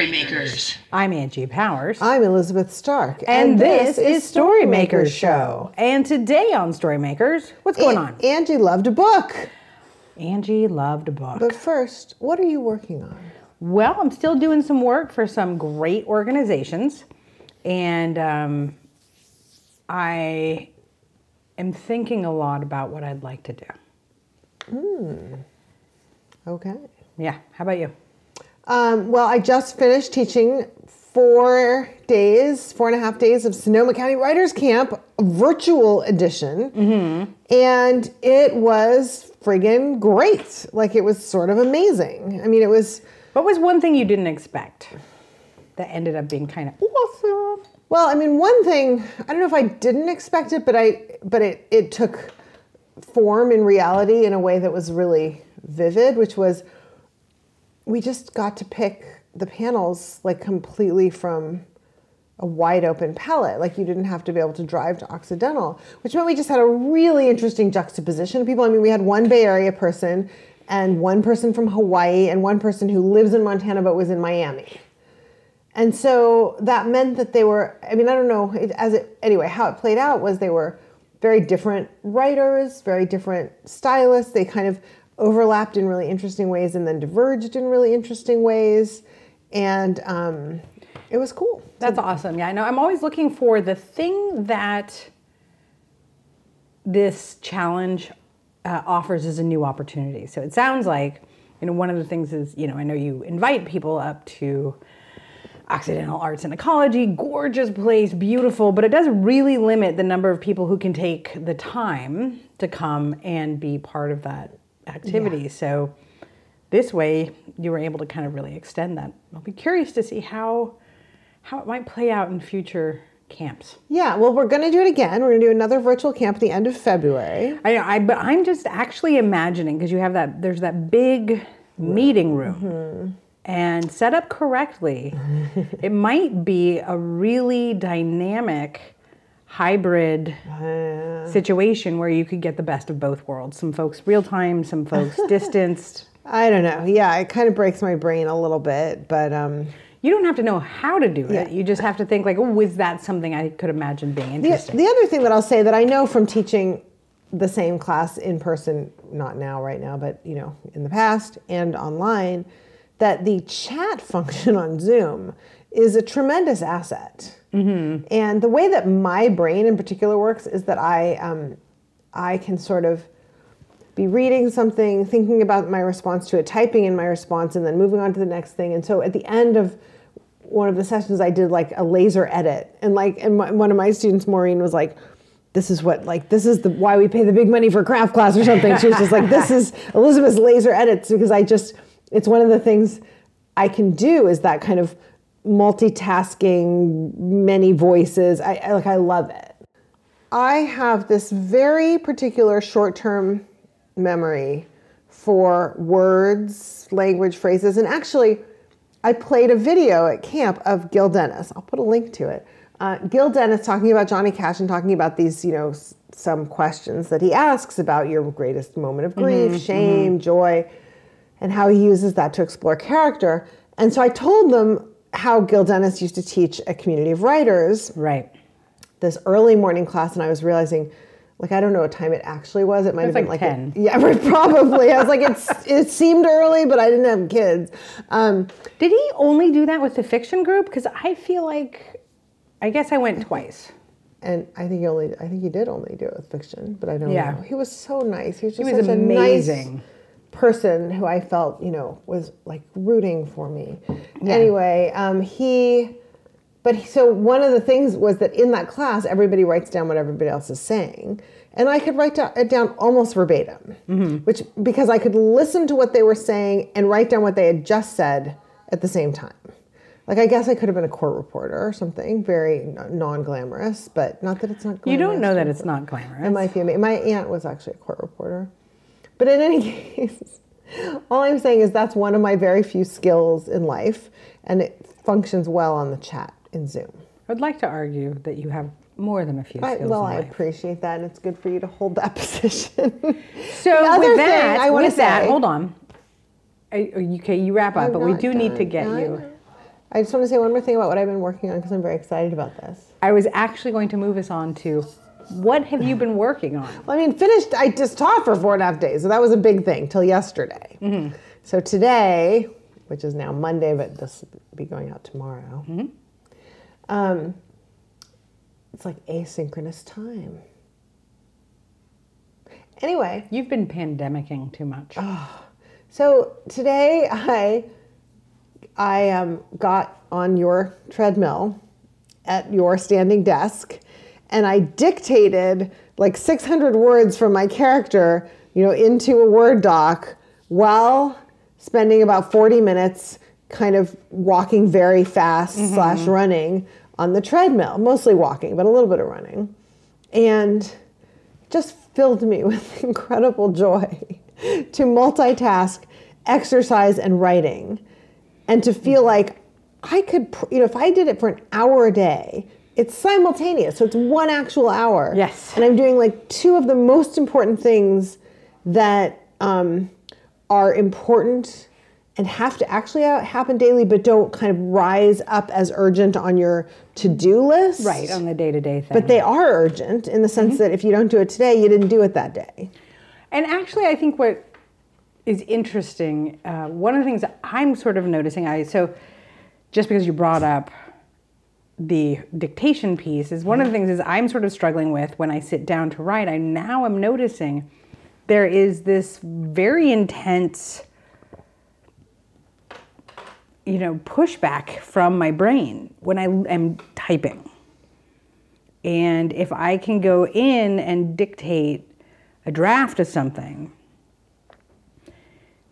Storymakers. I'm Angie Powers. I'm Elizabeth Stark. and this is Storymakers Show. And today on Storymakers, what's going on? Angie loved a book. Angie loved a book. But first, what are you working on? Well, I'm still doing some work for some great organizations. And um, I am thinking a lot about what I'd like to do. Okay. Yeah, how about you? Um, well, I just finished teaching four days, four and a half days of Sonoma County Writers Camp, virtual edition. And it was friggin' great. Like, it was sort of amazing. I mean, it was. What was one thing you didn't expect that ended up being kind of awesome? Well, I mean, one thing I don't know if I didn't expect it, but I but it it took form in reality in a way that was really vivid, which was we just got to pick the panels like completely from a wide open palette. Like you didn't have to be able to drive to Occidental, which meant we just had a really interesting juxtaposition of people. I mean, we had one Bay Area person and one person from Hawaii and one person who lives in Montana but was in Miami. And so that meant that they were, I mean, I don't know, it, as it, anyway, how it played out was they were very different writers, very different stylists. They kind of overlapped in really interesting ways and then diverged in really interesting ways. And um, it was cool. That's awesome. Yeah, I know. I'm always looking for the thing that this challenge uh, offers as a new opportunity. So it sounds like, you know, one of the things is, you know, I know you invite people up to Occidental Arts and Ecology, gorgeous place, beautiful, but it does really limit the number of people who can take the time to come and be part of that activity. So this way you were able to kind of really extend that. I'll be curious to see how how it might play out in future camps. Yeah, well, we're going to do it again. We're going to do another virtual camp at the end of February. I know, I but I'm just actually imagining because you have that there's that big meeting room. Mm-hmm. And set up correctly, it might be a really dynamic hybrid situation where you could get the best of both worlds. Some folks real time, some folks distanced. I don't know. Yeah, it kind of breaks my brain a little bit, but um, You don't have to know how to do it. Yeah. You just have to think like, oh, is that something I could imagine being The, interesting? the other thing that I'll say that I know from teaching the same class in person, not now, right now, but you know, in the past and online, that the chat function on Zoom is a tremendous asset. And the way that my brain in particular works is that I, um, I can sort of be reading something, thinking about my response to it, typing in my response, and then moving on to the next thing. And so at the end of one of the sessions, I did like a laser edit, and like, and my, one of my students, Maureen, was like, "This is what like this is the why we pay the big money for craft class or something." She was just like, "This is Elizabeth's laser edits," because I just it's one of the things I can do is that kind of multitasking, many voices. I, I like I love it. I have this very particular short term memory for words, language, phrases, and actually, I played a video at camp of Gil Dennis. I'll put a link to it. Uh, Gil Dennis talking about Johnny Cash and talking about these, you know, s- some questions that he asks about your greatest moment of grief, shame, joy, and how he uses that to explore character. And so I told them how Gil Dennis used to teach a community of writers right. this early morning class and I was realizing like I don't know what time it actually was. It might have was been like like 10. yeah, probably. I was like it's it seemed early, but I didn't have kids. Um, Did he only do that with the fiction group? Because I feel like, I guess I went twice. and I think he only I think he did only do it with fiction, but I don't Yeah. know. He was so nice. He was just was such a amazing. nice person who I felt, you know, was like rooting for me. Anyway, um, he but he, so one of the things was that in that class, everybody writes down what everybody else is saying, and I could write do- it down almost verbatim, which because I could listen to what they were saying and write down what they had just said at the same time. Like I guess I could have been a court reporter or something, very non-glamorous, but not that it's not. Glamorous. You don't know that it's not glamorous. it might be. My aunt was actually a court reporter. But in any case, all I'm saying is that's one of my very few skills in life, and it functions well on the chat in Zoom. I would like to argue that you have more than a few I, skills well, in I appreciate that, and it's good for you to hold that position. So with that, I with that, say- hold on. I- oh, Okay, you wrap up, I'm but we do need to get I you. I just want to say one more thing about what I've been working on because I'm very excited about this. I was actually going to move us on to what have you been working on? Well, I mean, finished. I just taught for four and a half days, so that was a big thing till yesterday. Mm-hmm. So today, which is now Monday, but this will be going out tomorrow. Mm-hmm. Um, it's like asynchronous time. Anyway, You've been pandemicking too much. so today I I um, got on your treadmill at your standing desk, and I dictated like 600 words from my character, you know, into a Word doc while spending about 40 minutes kind of walking very fast mm-hmm. slash running on the treadmill, mostly walking, but a little bit of running, and just filled me with incredible joy to multitask exercise and writing. And to feel mm-hmm. like I could, you know, if I did it for an hour a day, it's simultaneous. So it's one actual hour. Yes. And I'm doing like two of the most important things that um, are important and have to actually happen daily, but don't kind of rise up as urgent on your to do list. right, on the day to day thing. But they are urgent in the sense that if you don't do it today, you didn't do it that day. And actually, I think what is interesting, uh, one of the things I'm sort of noticing, I so just because you brought up the dictation piece, is one of the things is I'm sort of struggling with when I sit down to write. I now am noticing there is this very intense, you know, pushback from my brain when I am typing. And if I can go in and dictate a draft of something,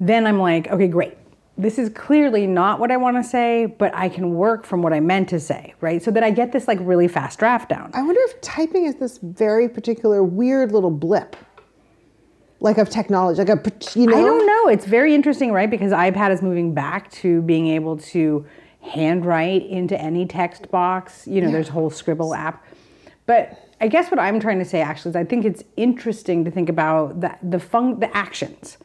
then I'm like, okay, great. This is clearly not what I want to say, but I can work from what I meant to say, right? So that I get this like really fast draft down. I wonder if typing is this very particular weird little blip, like of technology, like a you know. I don't know. It's very interesting, right? Because iPad is moving back to being able to handwrite into any text box. You know, there's a whole Scribble app. But I guess what I'm trying to say actually is I think it's interesting to think about the the fun- the actions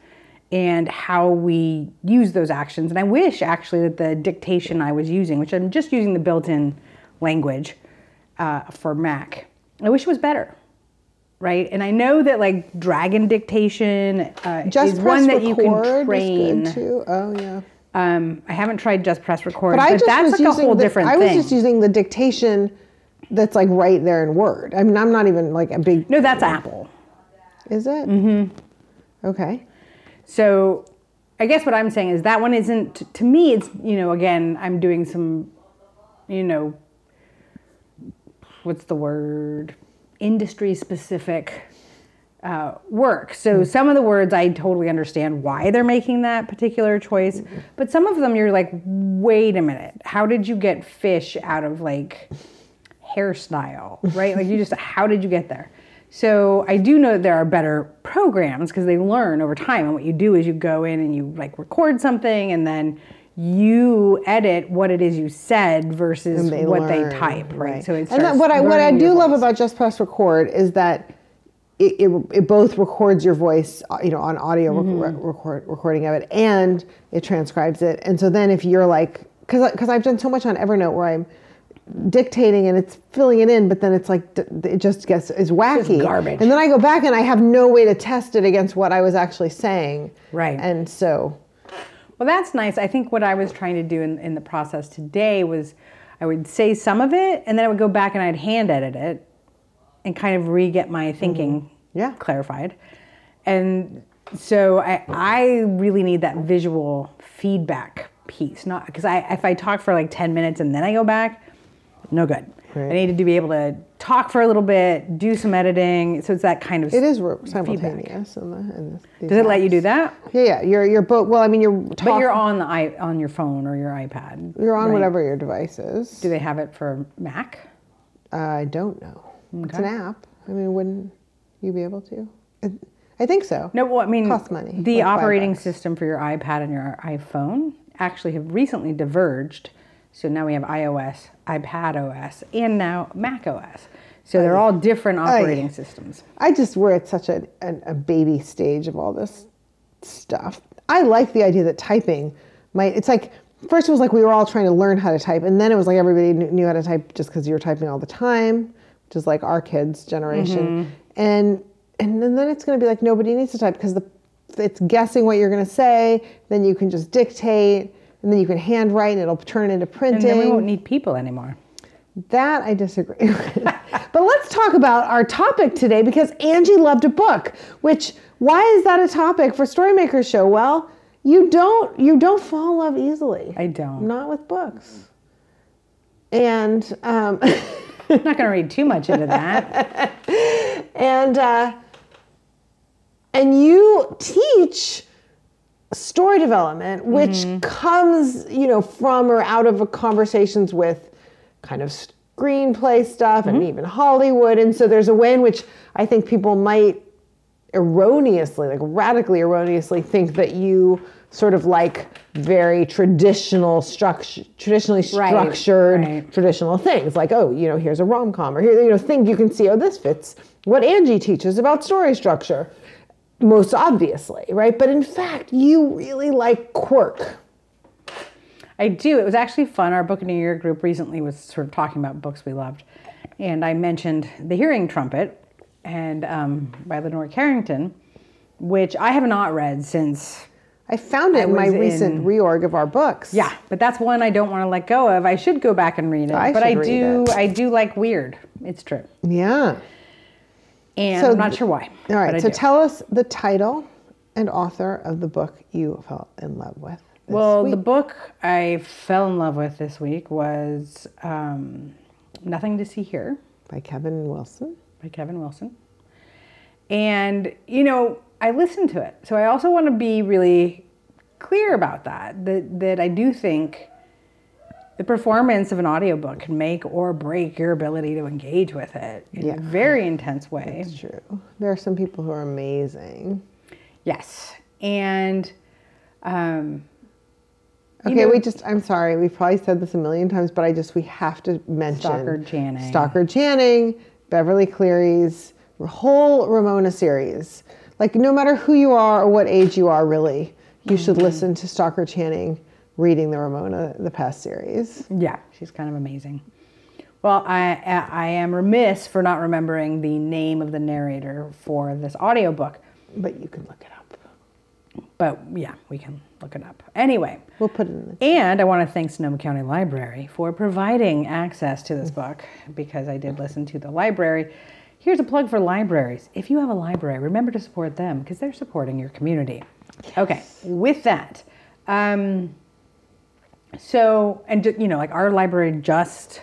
and how we use those actions. And I wish actually that the dictation I was using, which I'm just using the built-in language uh, for Mac, I wish it was better. Right, and I know that like Dragon dictation uh, Just is one that you can train. too. Oh yeah. Um, I haven't tried just press record, But but, I just that's was like a whole the, different I was thing. just using the dictation that's like right there in Word. I mean, I'm not even like a big. no, that's Apple. Is it? Mm-hmm. Okay. So I guess what I'm saying is that one isn't to me. It's you know again I'm doing some, you know, what's the word? Industry specific uh, work. So some of the words I totally understand why they're making that particular choice, but some of them you're like, wait a minute, how did you get fish out of like hairstyle, right? like you just, how did you get there? So I do know that there are better programs because they learn over time. And what you do is you go in and you like record something and then you edit what it is you said versus They what learn, they type, right? So it and that, what I what I do love voice. about Just Press Record is that it, it, it both records your voice, uh, you know, on audio Mm-hmm. record, recording of it, and it transcribes it. And so then if you're like, because because I've done so much on Evernote where I'm dictating and it's filling it in, but then it's like it just gets is wacky, garbage. And then I go back and I have no way to test it against what I was actually saying, Right. And so Well, that's nice. I think what I was trying to do in, in the process today was I would say some of it and then I would go back and I'd hand edit it and kind of re get my thinking mm. Yeah. clarified. And so I, I really need that visual feedback piece, not because I if I talk for like 10 minutes and then I go back, no good. Right. I needed to be able to talk for a little bit, do some editing. So it's that kind of it is simultaneous. In the, in the, Does it let you do that? Yeah, yeah. You're you're both. Well, I mean, you're. Talk, But you're on the i on your phone or your iPad. You're on right? whatever your device is. Do they have it for Mac? Uh, I don't know. It's an app. I mean, wouldn't you be able to? I, I think so. No, well, I mean, Costs money, the like operating system for your iPad and your iPhone actually have recently diverged. So now we have iOS, iPad OS, and now Mac OS. So they're all different operating systems. I just we're at such a, a, a baby stage of all this stuff. I like the idea that typing might. It's like first it was like we were all trying to learn how to type, and then it was like everybody knew, knew how to type just because you were typing all the time, which is like our kids' generation, mm-hmm. and and then, then it's going to be like nobody needs to type because the it's guessing what you're going to say. Then you can just dictate, and then you can handwrite, and it'll turn into And printing. then we won't need people anymore. That I disagree with. but let's talk about our topic today because Angie loved a book, which why is that a topic for Storymakers show? Well, you don't you don't fall in love easily. I don't. Not with books. And um, I'm not going to read too much into that. and uh, and you teach story development, which Mm-hmm. comes you know from or out of conversations with kind of screenplay stuff Mm-hmm. and even Hollywood. And so there's a way in which I think people might erroneously, like radically erroneously, think that you sort of like very traditional structure, traditionally structured right. traditional things like oh you know here's a rom-com or here you know things you can see oh this fits what angie teaches about story structure most obviously right but in fact you really like quirk I do. It was actually fun. Our Book a Year group recently was sort of talking about books we loved. And I mentioned The Hearing Trumpet and um, by Lenore Carrington, which I have not read since. i found it I in my recent in- reorg of our books Yeah, but that's one I don't want to let go of. I should go back and read it. I but I do it. I do like weird. It's true. yeah And So I'm not sure why. all right so do. tell us the title and author of the book you fell in love with this Well, the book I fell in love with this week was um, Nothing to See Here by kevin wilson by Kevin Wilson. And, you know, I listened to it. So I also want to be really clear about that, that, that I do think the performance of an audiobook can make or break your ability to engage with it in Yeah. a very intense way. it's true there are some people who are amazing Yes. And, um, You Okay, know- we just, I'm sorry, we've probably said this a million times, but I just, we have to mention Stockard Channing. Stockard Channing, Beverly Cleary's whole Ramona series. Like, no matter who you are or what age you are, really, you should Mm-hmm. listen to Stockard Channing reading the Ramona, the Pest series. Yeah, she's kind of amazing. Well, I I am remiss for not remembering the name of the narrator for this audiobook. But you can look it up. But yeah, we can look it up. Anyway, We'll put it in the and I want to thank Sonoma County Library for providing access to this book because I did listen to the library. Here's a plug for libraries. If you have a library, remember to support them because they're supporting your community. Okay, with that, um, so and you know, like our library just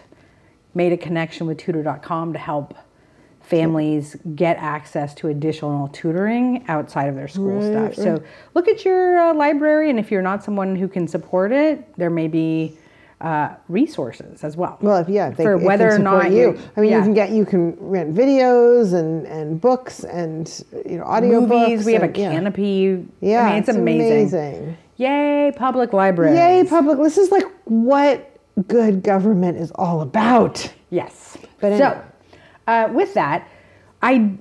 made a connection with Tutor.com to help families get access to additional tutoring outside of their school Right, stuff. So look at your uh, library, and if you're not someone who can support it, there may be uh, resources as well. Well, if yeah, if they, For whether or support not you. I mean, yeah. you can get you can rent videos and and books and you know audio movies, we have a and, Kanopy. Yeah, I mean, it's, amazing. amazing. Yay, public libraries. Yay, public! This is like what good government is all about. Yes. But so, uh, with that, I.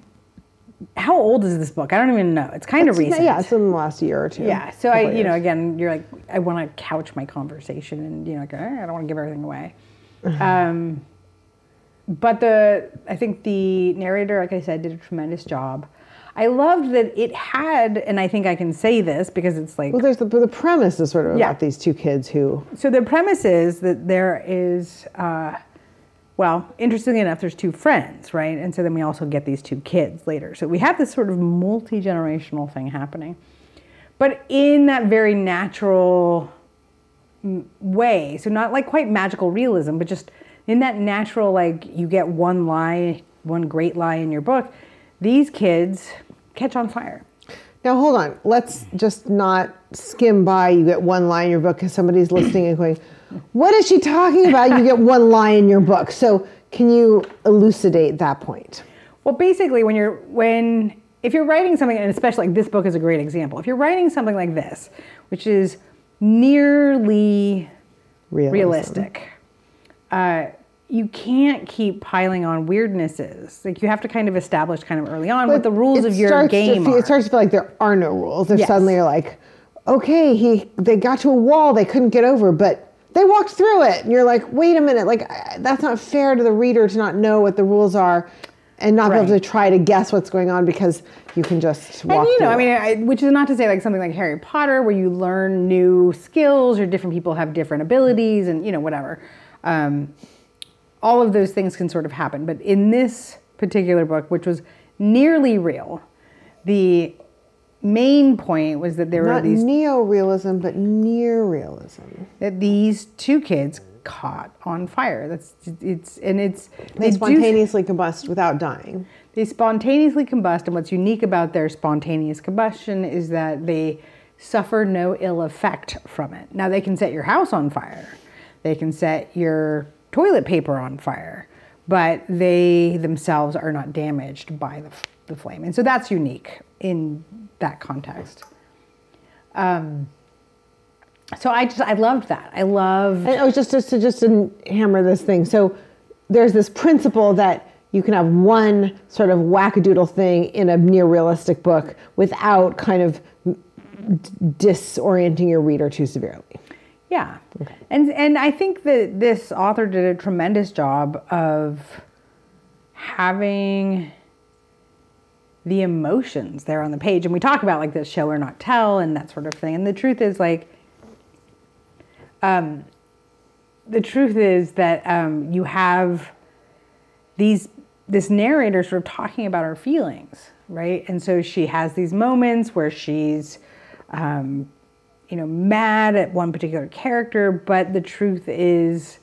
How old is this book? I don't even know. It's kind of recent. Yeah, it's in the last year or two. Yeah. So I, Couple you know, again, you're like, I want to couch my conversation, and you know, like, eh, I don't want to give everything away. um, but the, I think the narrator, like I said, did a tremendous job. I loved that it had, and I think I can say this because it's like Well, there's the the premise is sort of Yeah. about these two kids who So the premise is that there is, uh, well, interestingly enough, there's two friends, right? And so then we also get these two kids later. So we have this sort of multi generational thing happening, but in that very natural way. So not like quite magical realism, but just in that natural, like you get one lie, one great lie in your book. These kids catch on fire. Now hold on. Let's just not skim by. You get one line in your book because somebody's listening and going, "What is she talking about?" You get one line in your book. So can you elucidate that point? Well, basically, when you're when if you're writing something, and especially like this book is a great example. If you're writing something like this, which is nearly Realism. realistic, uh, you can't keep piling on weirdnesses. Like you have to kind of establish kind of early on what the rules of your game feel- are. It starts to feel like there are no rules. If Yes. suddenly you're like, okay, he they got to a wall they couldn't get over, but they walked through it. And you're like, wait a minute, like that's not fair to the reader to not know what the rules are and not be able to try to guess what's going on because you can just walk And you know, I mean, I, which is not to say like something like Harry Potter, where you learn new skills or different people have different abilities and you know whatever. Um, all of those things can sort of happen, but in this particular book, which was nearly real, the main point was that there were not these neo-realism, but near realism. that these two kids caught on fire. That's it's and it's They do- spontaneously combust without dying. they spontaneously combust, and what's unique about their spontaneous combustion is that they suffer no ill effect from it. Now, they can set your house on fire, they can set your toilet paper on fire, but they themselves are not damaged by the, the flame. And so that's unique in that context. Um, so I just, I loved that. I love. Oh, just, just to just to hammer this thing. So there's this principle that you can have one sort of wackadoodle thing in a near realistic book without kind of disorienting your reader too severely. Yeah. And and I think that this author did a tremendous job of having the emotions there on the page. And we talk about like this show or not tell and that sort of thing. And the truth is like um the truth is that um you have these this narrator sort of talking about her feelings, right? And so she has these moments where she's um, you know, mad at one particular character, but the truth is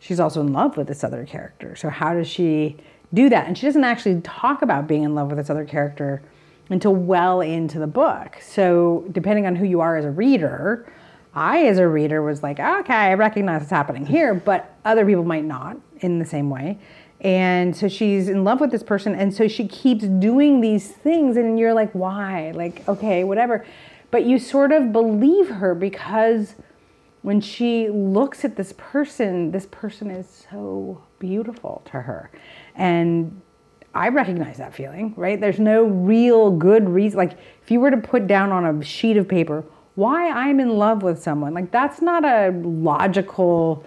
she's also in love with this other character. So how does she do that? And she doesn't actually talk about being in love with this other character until well into the book. So depending on who you are as a reader, I as a reader was like, okay, I recognize what's happening here, but other people might not in the same way. And so she's in love with this person, and so she keeps doing these things, and you're like, why? Like, okay, whatever. But you sort of believe her because when she looks at this person, this person is so beautiful to her. And I recognize that feeling, right? There's no real good reason. Like, if you were to put down on a sheet of paper why I'm in love with someone, like, that's not a logical,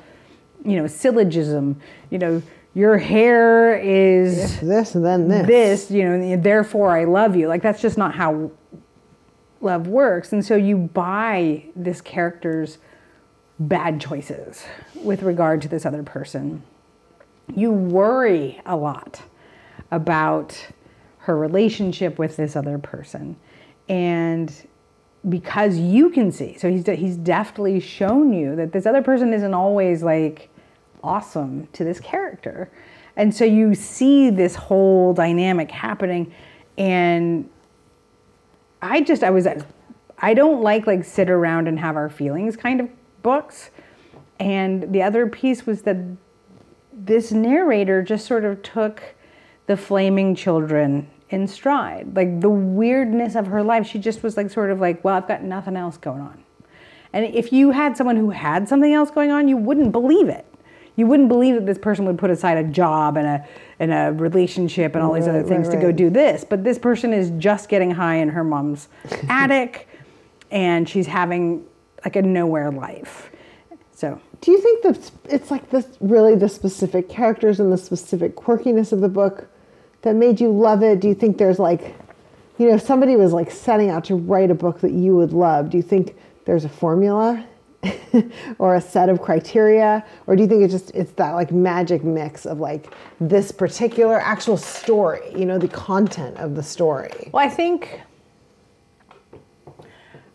you know, syllogism. You know, your hair is This and then this. this, you know, therefore I love you. Like that's just not how love works. And so you buy this character's bad choices with regard to this other person. You worry a lot about her relationship with this other person. And because you can see, so he's, he's deftly shown you that this other person isn't always like awesome to this character. And so you see this whole dynamic happening and I just I was I don't like like sit around and have our feelings kind of books. And the other piece was that this narrator just sort of took the flaming children in stride. Like the weirdness of her life, she just was like sort of like, well, I've got nothing else going on. And if you had someone who had something else going on, you wouldn't believe it. You wouldn't believe that this person would put aside a job and a and a relationship and all these other things right, to go do this. But this person is just getting high in her mom's attic and she's having like a nowhere life. So Do you think that it's like this really the specific characters and the specific quirkiness of the book that made you love it? Do you think there's like, you know, if somebody was like setting out to write a book that you would love, do you think there's a formula or a set of criteria? Or do you think it's just it's that like magic mix of like this particular actual story, you know, the content of the story? Well, I think.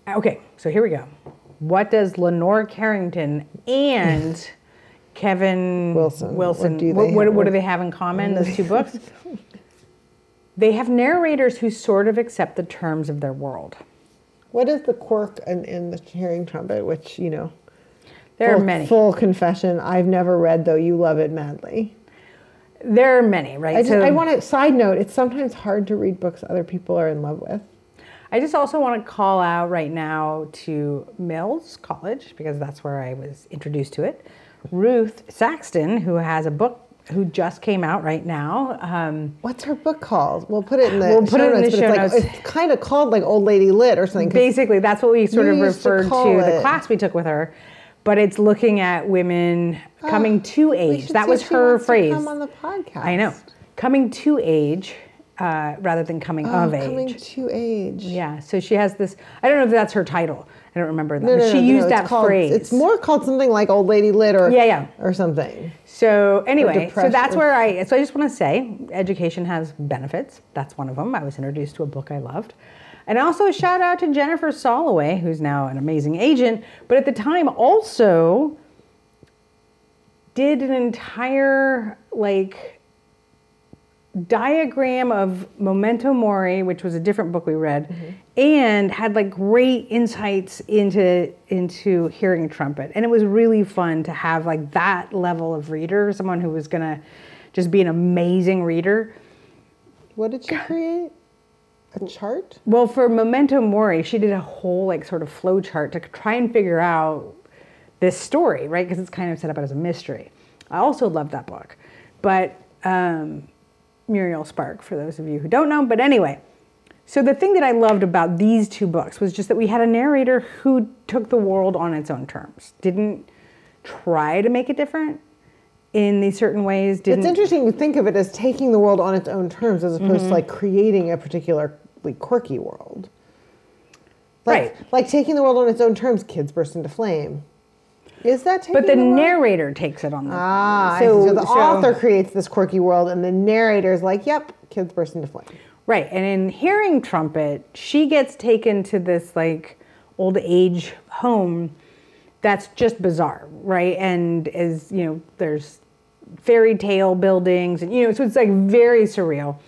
Okay, so here we go. What does Lenore Carrington and Kevin Wilson, Wilson what do what, what, what do they have in common? Those two books. They have narrators who sort of accept the terms of their world. What is the quirk in, in the hearing trumpet, which, you know, There are full, many. Full confession, I've never read, though you love it madly. There are many, right? I, just, So- I want to, side note, it's sometimes hard to read books other people are in love with. I just also want to call out right now to Mills College because that's where I was introduced to it. Ruth Saxton, who has a book who just came out right now. Um, What's her book called? We'll put it in the We'll put show it in notes, the show it's, notes. like, it's kind of called like Old Lady Lit or something. basically, that's what we sort of used to referred to, the class we took with her. But it's looking at women coming to Ah, age. That was her phrase. come on the podcast. I know. Coming to age uh, rather than coming Oh, of age. coming to age. Yeah, so she has this. I don't know if that's her title. I don't remember that. No, no, she no, used that called- phrase. It's more called something like Old Lady Lit or Yeah, yeah. or something. So anyway, so that's where I. So I just want to say, education has benefits. That's one of them. I was introduced to a book I loved, and also a shout out to Jennifer Soloway, who's now an amazing agent, but at the time also did an entire like diagram of memento mori which was a different book we read and had like great insights into into hearing trumpet. And it was really fun to have like that level of reader someone who was gonna just be an amazing reader. What did she create? A chart? well for memento mori she did a whole like sort of flow chart to try and figure out this story right? Because it's kind of set up as a mystery. I also love that book. But um, muriel spark for those of you who don't know but anyway so the thing that i loved about these two books was just that we had a narrator who took the world on its own terms didn't try to make it different in these certain ways didn't It's interesting to think of it as taking the world on its own terms as opposed Mm-hmm. to like creating a particularly quirky world. Like, Right. Like taking the world on its own terms, kids burst into flame. Is that but the narrator takes it on the Ah, so, so the author creates this quirky world, and the narrator's like, "Yep, kids burst into flame." Right. And in hearing trumpet, she gets taken to this like old age home that's just bizarre, right? And is, you know, there's fairy tale buildings and you know, so it's like very surreal.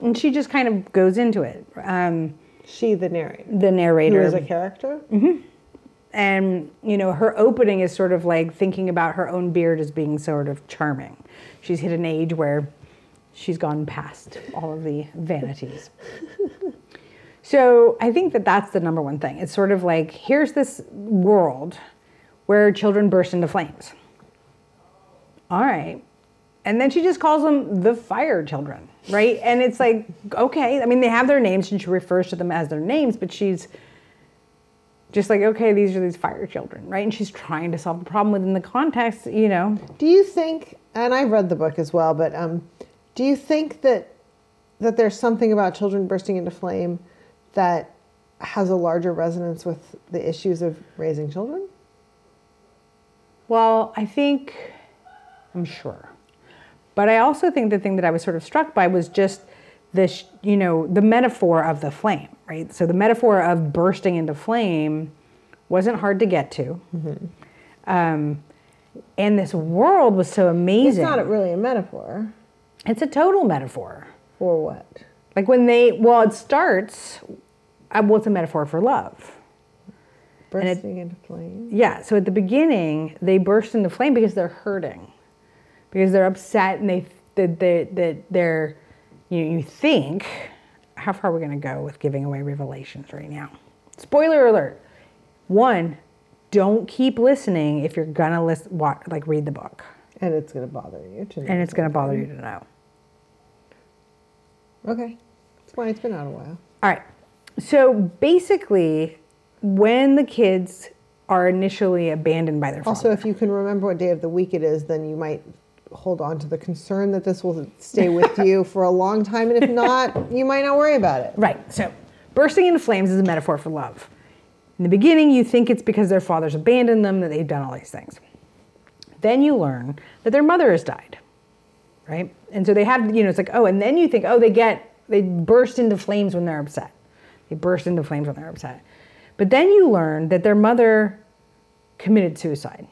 And she just kind of goes into it. Um, She, the narrator, the narrator is a character. And you know her opening is sort of like thinking about her own beard as being sort of charming. She's hit an age where she's gone past all of the vanities. So i think that that's the number one thing. It's sort of like here's this world where children burst into flames. All right. And then she just calls them the fire children right? And it's like okay. I mean they have their names and she refers to them as their names but she's just like okay these are these fire children right and she's trying to solve the problem within the context you know Do you think? And I've read the book as well, but um, do you think that that there's something about children bursting into flame that has a larger resonance with the issues of raising children? well i think i'm sure but i also think the thing that i was sort of struck by was just this you know the metaphor of the flame right so the metaphor of bursting into flame wasn't hard to get to um, and this world was so amazing. It's not really a metaphor it's a total metaphor for what? Like when they, well, it starts, uh, well, it's a metaphor for love. And it- Bursting into flame. Yeah, so at the beginning, they burst into flame because they're hurting, because they're upset and they, that they, that they're, you, you think, how far are we going to go with giving away revelations right now? Spoiler alert. One, don't keep listening if you're going to list, wa- like read the book. And it's going to bother you to know. And it's going to bother you to know. Okay. That's why It's been out a while. All right. So basically, when the kids are initially abandoned by their father, Also, if you can remember what day of the week it is, then you might hold on to the concern that this will stay with you for a long time. And if not, you might not worry about it. right? So, bursting into flames is a metaphor for love. In the beginning, you think it's because their fathers abandoned them that they've done all these things. Then you learn that their mother has died, right? And so they have, you know, it's like, oh, and then you think, oh, they get, they burst into flames when they're upset. They burst into flames when they're upset. But then you learn that their mother committed suicide.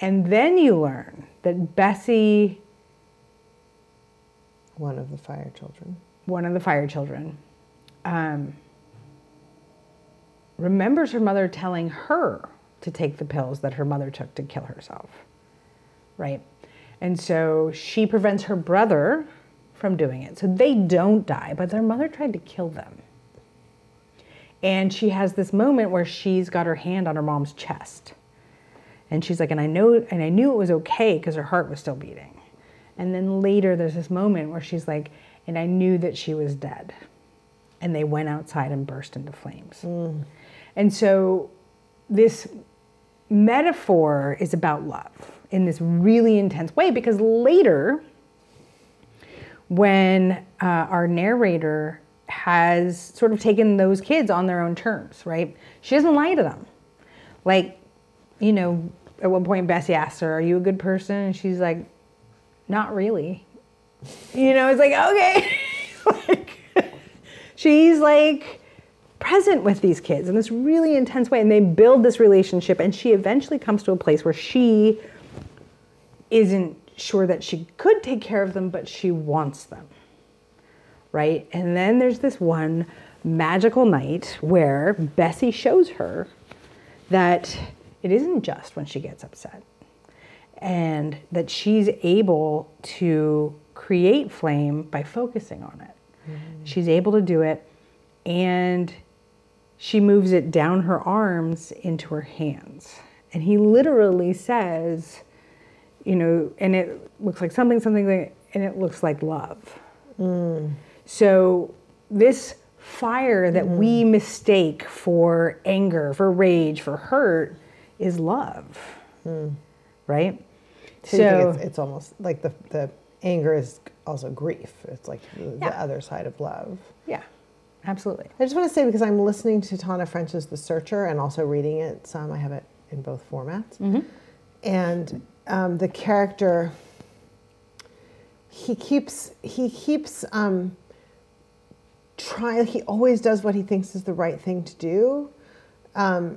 And then you learn that Bessie, One of the fire children. one of the fire children, um, remembers her mother telling her to take the pills that her mother took to kill herself. Right? And so she prevents her brother from doing it. So they don't die, but their mother tried to kill them. And she has this moment where she's got her hand on her mom's chest. And she's like, and I know, and I knew it was okay because her heart was still beating. And then later, there's this moment where she's like, and I knew that she was dead. And they went outside and burst into flames. And so, this metaphor is about love in this really intense way because later, when uh, our narrator has sort of taken those kids on their own terms, right? She doesn't lie to them. Like, you know, at one point Bessie asks her, Are you a good person? And she's like, Not really. You know, it's like, okay. like, she's like present with these kids in this really intense way. And they build this relationship. And she eventually comes to a place where she isn't sure that she could take care of them, but she wants them. Right? And then there's this one magical night where Bessie shows her that it isn't just when she gets upset and that she's able to create flame by focusing on it. Mm. She's able to do it and she moves it down her arms into her hands. And he literally says, you know, and it looks like something, something, and it looks like love. Mm. So this fire that we mm. mistake for anger, for rage, for hurt is love. Right? So, think it's, it's almost like the, the anger is also grief. It's like the, Yeah. the other side of love. yeah, absolutely. I just want to say because I'm listening to Tana French's The Searcher and also reading it some. I have it in both formats. And um, the character, he keeps he keeps um, trying. He always does what he thinks is the right thing to do, um,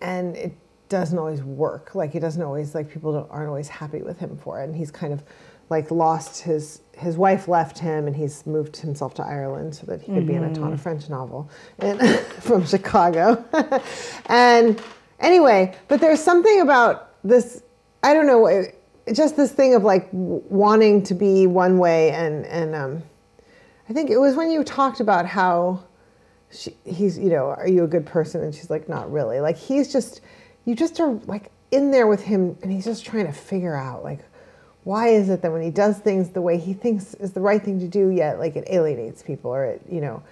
and it doesn't always work. Like he doesn't always like people don't, aren't always happy with him for it. And he's kind of like lost his his wife left him, and he's moved himself to Ireland so that he could be in a Tana French novel and from Chicago. and anyway, but there's something about this. I don't know. Just this thing of like wanting to be one way, and and um, I think it was when you talked about how she, he's, you know, are you a good person? And she's like, not really. Like he's just, you just are like in there with him, and he's just trying to figure out like, why is it that when he does things the way he thinks is the right thing to do, yet like it alienates people, or it, you know,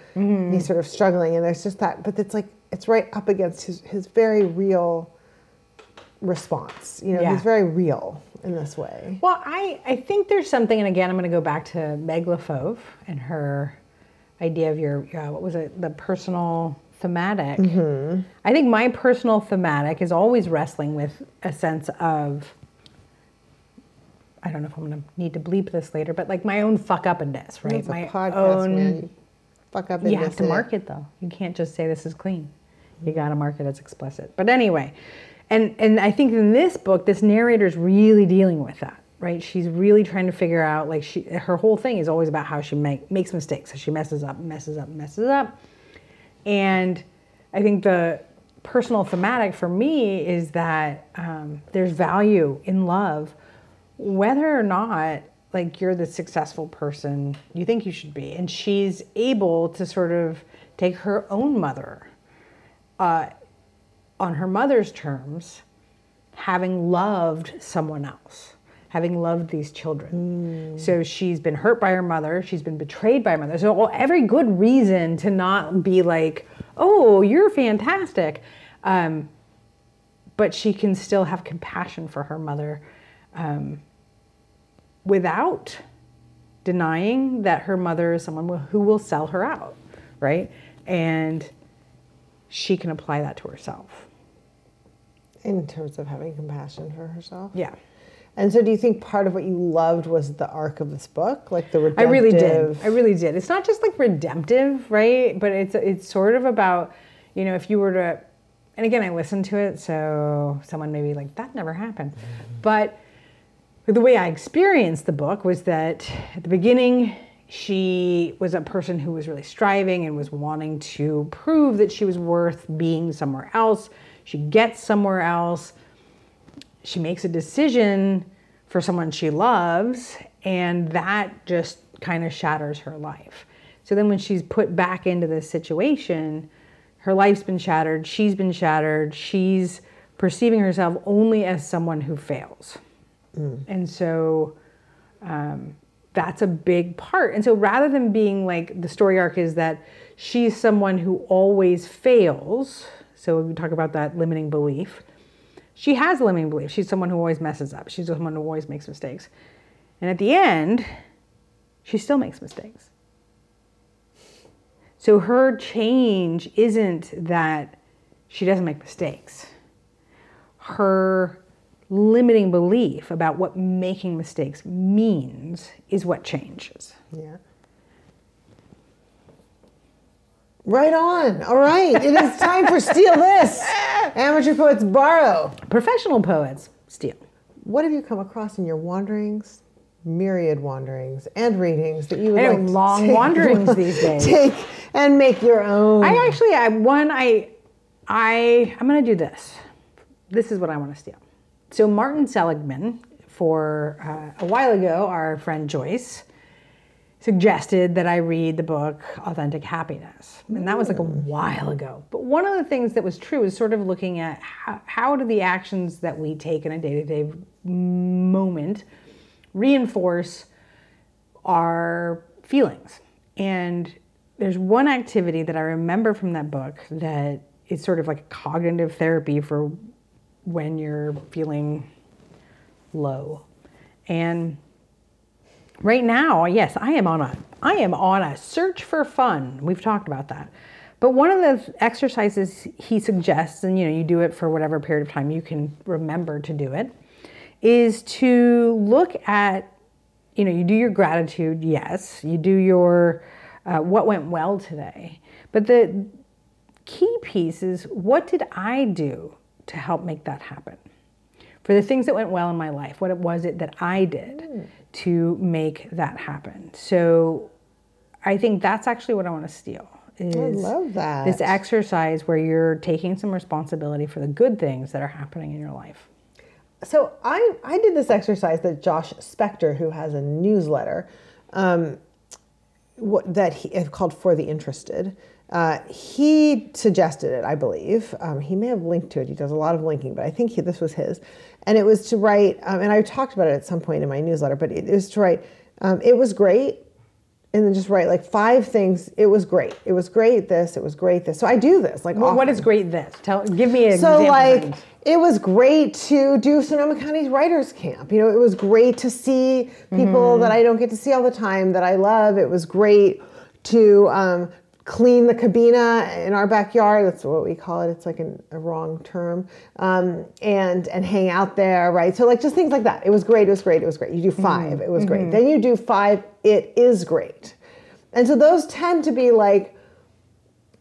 he's sort of struggling, and there's just that. But it's like it's right up against his his very real response. You know, Yeah. he's very real in this way. Well, I, I think there's something, and again, I'm going to go back to Meg LaFauve and her idea of your, uh, what was it, the personal thematic. Mm-hmm. I think my personal thematic is always wrestling with a sense of, I don't know if I'm going to need to bleep this later, but like my own fuck up in this, right? It's a my podcast, own. man. Fuck up. You have to it. mark it though. You can't just say this is clean. You got to mark it as explicit. But anyway, and and I think in this book, this narrator is really dealing with that, right? She's really trying to figure out like she her whole thing is always about how she make, makes mistakes, so she messes up, messes up, messes up, and I think the personal thematic for me is that um, there's value in love, whether or not like you're the successful person you think you should be. And she's able to sort of take her own mother uh, on her mother's terms, having loved someone else, having loved these children. So she's been hurt by her mother, she's been betrayed by her mother. So all, every good reason to not be like, oh, you're fantastic. Um, but she can still have compassion for her mother um, without denying that her mother is someone who will sell her out, right? And she can apply that to herself. in terms of having compassion for herself. Yeah. And so, do you think part of what you loved was the arc of this book, like the redemptive? I really did. I really did. It's not just like redemptive, right? But it's it's sort of about, you know, if you were to, and again, I listened to it, so someone may be like, that never happened, but the way I experienced the book was that at the beginning, she was a person who was really striving and was wanting to prove that she was worth being somewhere else. She gets somewhere else she makes a decision for someone she loves, and that just kind of shatters her life. So then, when she's put back into this situation, her life's been shattered, she's been shattered, she's perceiving herself only as someone who fails. And so um, that's a big part. And so rather than being like the story arc is that she's someone who always fails, so we talk about that limiting belief. She has a limiting belief. She's someone who always messes up. She's someone who always makes mistakes. And at the end, she still makes mistakes. So her change isn't that she doesn't make mistakes. Her limiting belief about what making mistakes means is what changes. Yeah. Right on. All right. It is time for Steal This. Amateur poets borrow. Professional poets steal. What have you come across in your wanderings? Myriad wanderings and readings that you would like to long take- wanderings these days. Take and make your own. I actually, I one, I, I, I'm going to do this. This is what I want to steal. So Martin Seligman, for uh, a while ago, our friend Joyce suggested that I read the book Authentic Happiness, and that was like a hmm. while ago. But one of the things that was true is sort of looking at how, how do the actions that we take in a day-to-day moment reinforce our feelings. And there's one activity that I remember from that book that is sort of like a cognitive therapy for when you're feeling low. And right now, yes, I am on a I am on a search for fun. We've talked about that. But one of the exercises he suggests, and you know, you do it for whatever period of time you can remember to do it, is to look at, you know, you do your gratitude, yes, you do your uh, what went well today, but the key piece is what did I do to help make that happen? For the things that went well in my life, what was it that I did to make that happen? So I think that's actually what I want to steal. Is I love that. This exercise where you're taking some responsibility for the good things that are happening in your life. So I, I did this exercise that Josh Spector, who has a newsletter, um, what, that he called For the Interested. Uh, he suggested it, I believe. Um, he may have linked to it. He does a lot of linking, but I think he, this was his. And it was to write, um, and I talked about it at some point in my newsletter, but it, was to write, um, it was great, and then just write like five things. It was great. It was great this. It was great this. So I do this like Well, what is great this? Tell give me an So example. like things. it was great to do Sonoma County's Writers Camp. You know, it was great to see people that I don't get to see all the time that I love. It was great to um, clean the cabina in our backyard. That's what we call it. It's like an, a wrong term. Um, and and hang out there, right? So like just things like that. It was great. It was great. It was great. You do 5 It was great. Then you do five. It is great. And so those tend to be like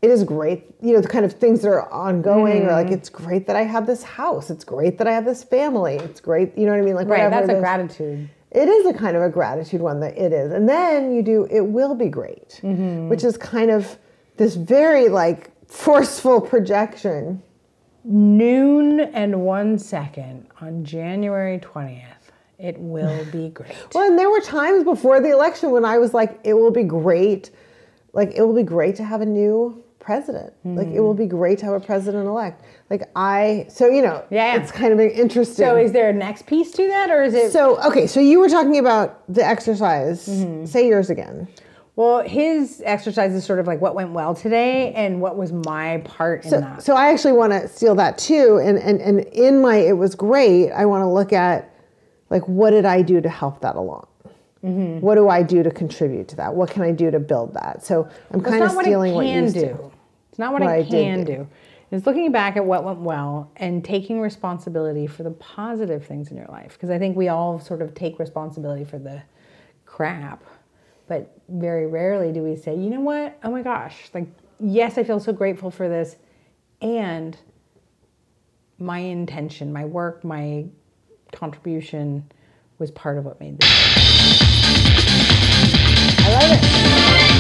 it is great, you know, the kind of things that are ongoing, or like Mm-hmm. it's great that I have this house. It's great that I have this family. It's great, you know what I mean? Like right, that's a gratitude. It is a kind of a gratitude one that it is, and then you do it will be great, Mm-hmm. which is kind of this very like forceful projection. Noon and one second on January 20th. It will be great. Well, and there were times before the election when I was like, it will be great, like it will be great to have a new president. Like it will be great to have a president elect. Like I, so you know, Yeah, it's kind of interesting. So is there a next piece to that or is it So okay, so you were talking about the exercise. Mm-hmm. Say yours again. Well, his exercise is sort of like what went well today and what was my part in So, that. so I actually want to steal that too. And and and in my it was great. I want to look at like what did I do to help that along. Mm-hmm. What do I do to contribute to that? What can I do to build that? So I'm It's kind of not what it stealing what can you do. do. It's not what, What I did can do. do. It's looking back at what went well and taking responsibility for the positive things in your life. Because I think we all sort of take responsibility for the crap, but very rarely do we say, you know what? Oh my gosh, like, yes, I feel so grateful for this. And my intention, my work, my contribution was part of what made this. I love it.